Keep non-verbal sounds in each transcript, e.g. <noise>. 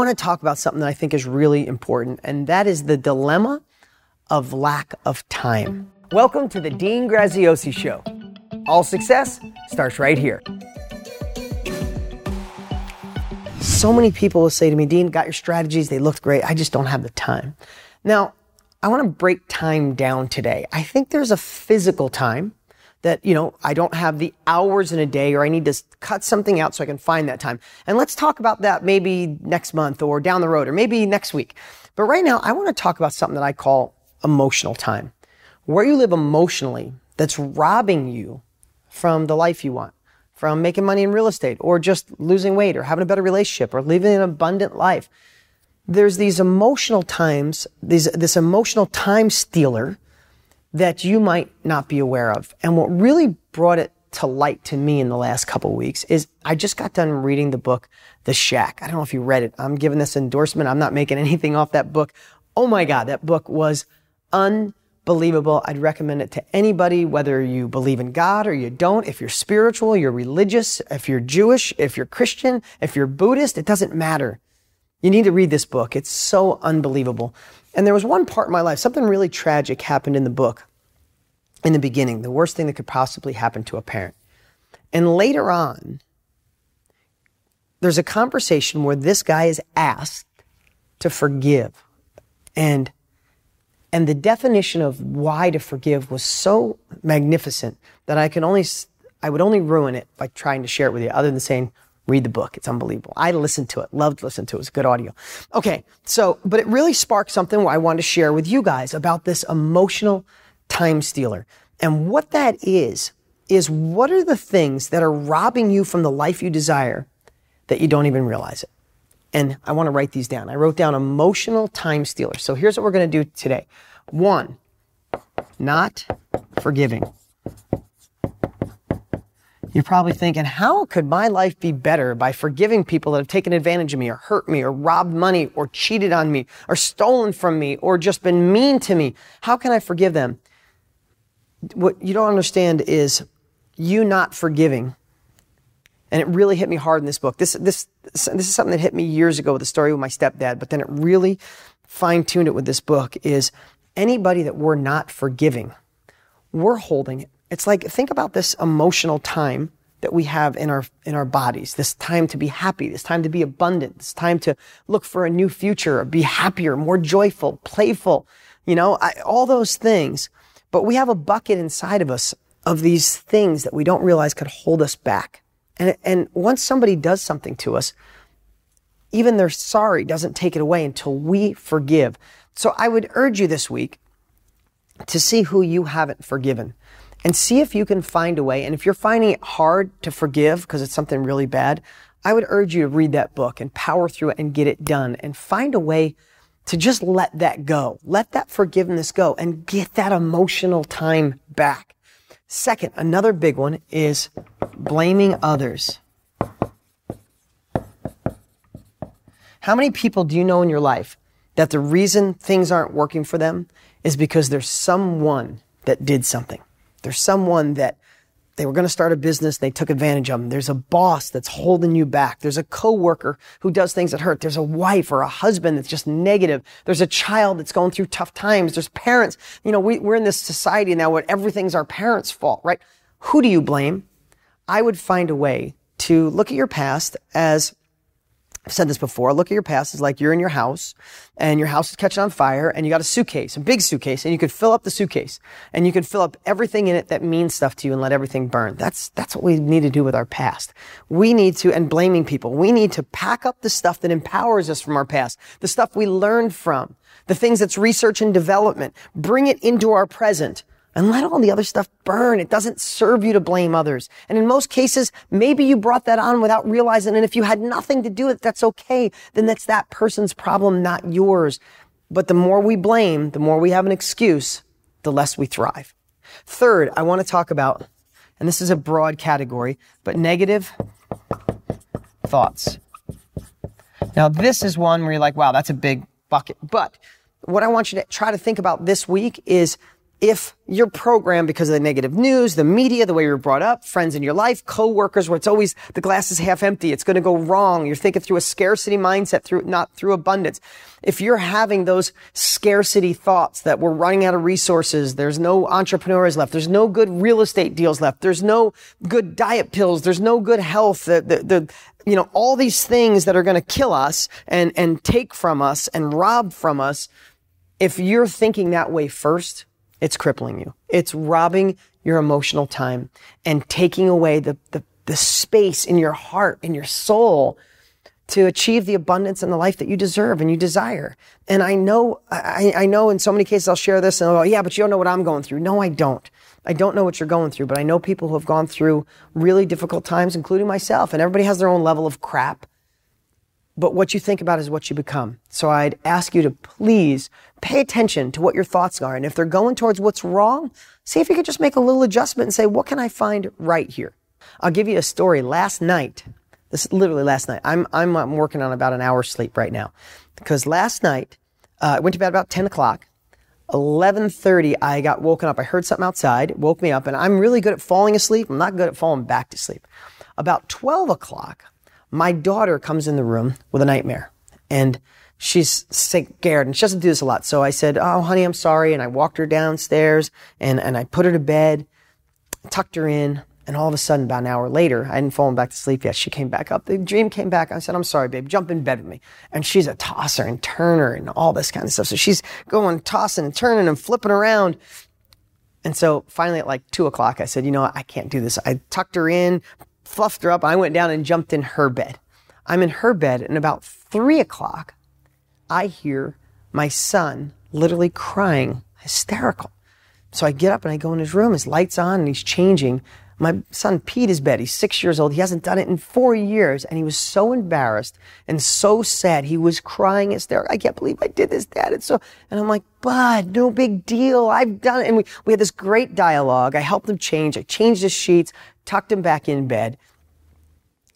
want to talk about something that I think is really important, and that is the dilemma of lack of time. Welcome to the Dean Graziosi Show. All success starts right here. So many people will say to me, Dean, got your strategies, they looked great, I just don't have the time. Now, I want to break time down today. I think there's a physical time that, you know, I don't have the hours in a day or I need to cut something out so I can find that time. And let's talk about that maybe next month or down the road or maybe next week. But right now, I want to talk about something that I call emotional time. Where you live emotionally that's robbing you from the life you want, from making money in real estate or just losing weight or having a better relationship or living an abundant life. There's these emotional times, these, this emotional time stealer that you might not be aware of. And what really brought it to light to me in the last couple weeks is I just got done reading the book, The Shack. I don't know if you read it. I'm giving this endorsement. I'm not making <laughs> anything off that book. Oh my God, that book was unbelievable. I'd recommend it to anybody, whether you believe in God or you don't. If you're spiritual, you're religious, if you're Jewish, if you're Christian, if you're Buddhist, it doesn't matter. You need to read this book. It's so unbelievable. And there was one part in my life, something really tragic happened in the book in the beginning, the worst thing that could possibly happen to a parent. And later on, there's a conversation where this guy is asked to forgive. And and the definition of why to forgive was so magnificent that I can only I would only ruin it by trying to share it with you other than saying read the book. It's unbelievable. I listened to it, loved listening to it. It was good audio. Okay. So, but it really sparked something I wanted to share with you guys about this emotional time stealer. And what that is, is what are the things that are robbing you from the life you desire that you don't even realize it? And I want to write these down. I wrote down emotional time stealer. So here's what we're going to do today. One, not forgiving. You're probably thinking, how could my life be better by forgiving people that have taken advantage of me or hurt me or robbed money or cheated on me or stolen from me or just been mean to me? How can I forgive them? what you don't understand is you not forgiving. And it really hit me hard in this book. This, this, this is something that hit me years ago with the story with my stepdad, but then it really fine tuned it with this book is anybody that we're not forgiving, we're holding it. It's like, think about this emotional time that we have in our, in our bodies. This time to be happy, this time to be abundant, this time to look for a new future, be happier, more joyful, playful, you know, I, all those things but we have a bucket inside of us of these things that we don't realize could hold us back. And, and once somebody does something to us, even their sorry doesn't take it away until we forgive. So I would urge you this week to see who you haven't forgiven and see if you can find a way. And if you're finding it hard to forgive because it's something really bad, I would urge you to read that book and power through it and get it done and find a way to just let that go. Let that forgiveness go and get that emotional time back. Second, another big one is blaming others. How many people do you know in your life that the reason things aren't working for them is because there's someone that did something? There's someone that they were going to start a business. They took advantage of them. There's a boss that's holding you back. There's a coworker who does things that hurt. There's a wife or a husband that's just negative. There's a child that's going through tough times. There's parents. You know, we, we're in this society now where everything's our parents' fault, right? Who do you blame? I would find a way to look at your past as I've said this before. Look at your past as like you're in your house and your house is catching on fire and you got a suitcase, a big suitcase, and you could fill up the suitcase and you could fill up everything in it that means stuff to you and let everything burn. That's, that's what we need to do with our past. We need to, and blaming people, we need to pack up the stuff that empowers us from our past, the stuff we learned from, the things that's research and development, bring it into our present and let all the other stuff burn. It doesn't serve you to blame others. And in most cases, maybe you brought that on without realizing. And if you had nothing to do with it, that's okay. Then that's that person's problem, not yours. But the more we blame, the more we have an excuse, the less we thrive. Third, I want to talk about, and this is a broad category, but negative thoughts. Now, this is one where you're like, wow, that's a big bucket. But what I want you to try to think about this week is if you're programmed because of the negative news, the media, the way you're brought up, friends in your life, coworkers, where it's always the glass is half empty, it's going to go wrong. You're thinking through a scarcity mindset, through not through abundance. If you're having those scarcity thoughts that we're running out of resources, there's no entrepreneurs left, there's no good real estate deals left, there's no good diet pills, there's no good health, the, the, the you know, all these things that are going to kill us and, and take from us and rob from us. If you're thinking that way first, it's crippling you. It's robbing your emotional time and taking away the, the, the space in your heart, in your soul to achieve the abundance and the life that you deserve and you desire. And I know, I, I know in so many cases I'll share this and I'll go, yeah, but you don't know what I'm going through. No, I don't. I don't know what you're going through, but I know people who have gone through really difficult times, including myself, and everybody has their own level of crap. But what you think about is what you become. So I'd ask you to please pay attention to what your thoughts are. And if they're going towards what's wrong, see if you could just make a little adjustment and say, what can I find right here? I'll give you a story. Last night, this is literally last night. I'm, I'm, I'm working on about an hour's sleep right now because last night, uh, I went to bed about 10 o'clock. 11:30 I got woken up. I heard something outside, woke me up, and I'm really good at falling asleep. I'm not good at falling back to sleep. About 12 o'clock, my daughter comes in the room with a nightmare, and she's scared and she doesn't do this a lot. So I said, Oh, honey, I'm sorry. And I walked her downstairs and, and I put her to bed, tucked her in. And all of a sudden, about an hour later, I hadn't fallen back to sleep yet. She came back up. The dream came back. I said, I'm sorry, babe. Jump in bed with me. And she's a tosser and turner and all this kind of stuff. So she's going tossing and turning and flipping around. And so finally at like two o'clock, I said, you know? I can't do this. I tucked her in, fluffed her up. I went down and jumped in her bed. I'm in her bed and about three o'clock, I hear my son literally crying, hysterical. So I get up and I go in his room. His light's on and he's changing. My son peed his bed. He's six years old. He hasn't done it in four years. And he was so embarrassed and so sad. He was crying hysterical. I can't believe I did this, Dad. It's so, and I'm like, Bud, no big deal. I've done it. And we, we had this great dialogue. I helped him change. I changed his sheets, tucked him back in bed,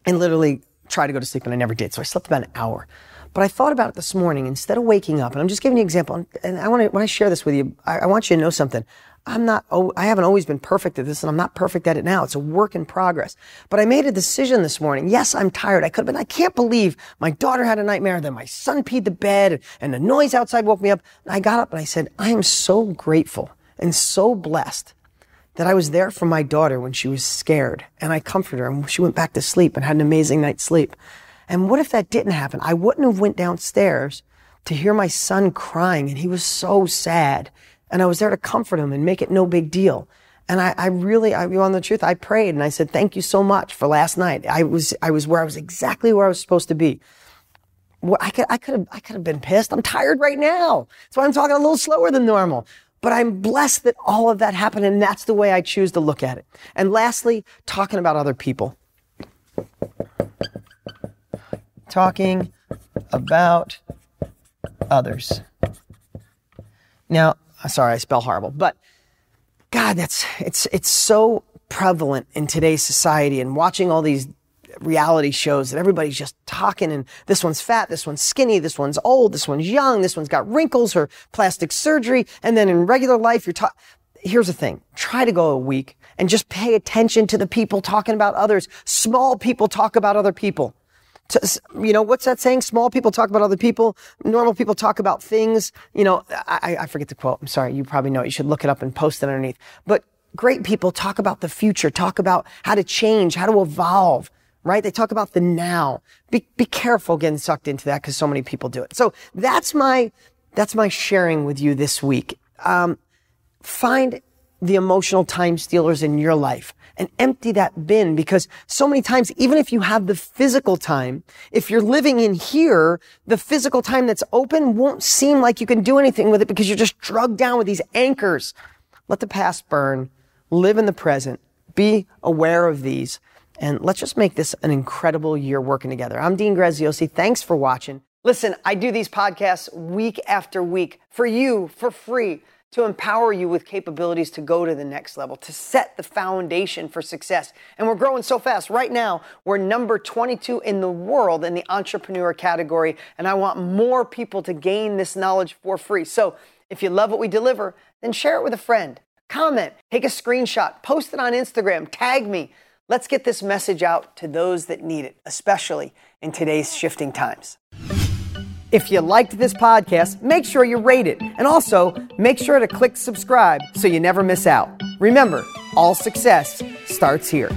and literally tried to go to sleep. And I never did. So I slept about an hour. But I thought about it this morning. Instead of waking up, and I'm just giving you an example, and I want to, when I share this with you, I, I want you to know something. I'm not, I haven't always been perfect at this and I'm not perfect at it now. It's a work in progress. But I made a decision this morning. Yes, I'm tired. I could have been, I can't believe my daughter had a nightmare. Then my son peed the bed and the noise outside woke me up. And I got up and I said, I am so grateful and so blessed that I was there for my daughter when she was scared and I comforted her and she went back to sleep and had an amazing night's sleep. And what if that didn't happen? I wouldn't have went downstairs to hear my son crying and he was so sad. And I was there to comfort him and make it no big deal. And I, I really, I, you on the truth, I prayed and I said, thank you so much for last night. I was, I was where I was exactly where I was supposed to be. I could, I could have, I could have been pissed. I'm tired right now. That's why I'm talking a little slower than normal. But I'm blessed that all of that happened and that's the way I choose to look at it. And lastly, talking about other people talking about others. Now, sorry, I spell horrible, but God, that's it's it's so prevalent in today's society and watching all these reality shows that everybody's just talking and this one's fat, this one's skinny, this one's old, this one's young, this one's got wrinkles or plastic surgery, and then in regular life you're talking. Here's the thing. Try to go a week and just pay attention to the people talking about others. Small people talk about other people to, you know, what's that saying? Small people talk about other people. Normal people talk about things. You know, I, I forget the quote. I'm sorry. You probably know it. You should look it up and post it underneath. But great people talk about the future, talk about how to change, how to evolve, right? They talk about the now. Be, be careful getting sucked into that because so many people do it. So that's my, that's my sharing with you this week. Um, find the emotional time stealers in your life and empty that bin because so many times, even if you have the physical time, if you're living in here, the physical time that's open won't seem like you can do anything with it because you're just drugged down with these anchors. Let the past burn. Live in the present. Be aware of these. And let's just make this an incredible year working together. I'm Dean Graziosi. Thanks for watching. Listen, I do these podcasts week after week for you for free to empower you with capabilities to go to the next level, to set the foundation for success. And we're growing so fast. Right now, we're number 22 in the world in the entrepreneur category. And I want more people to gain this knowledge for free. So If you love what we deliver, then share it with a friend. Comment, take a screenshot, post it on Instagram, tag me. Let's get this message out to those that need it, especially in today's shifting times. If you liked this podcast, make sure you rate it. And also, make sure to click subscribe so you never miss out. Remember, all success starts here.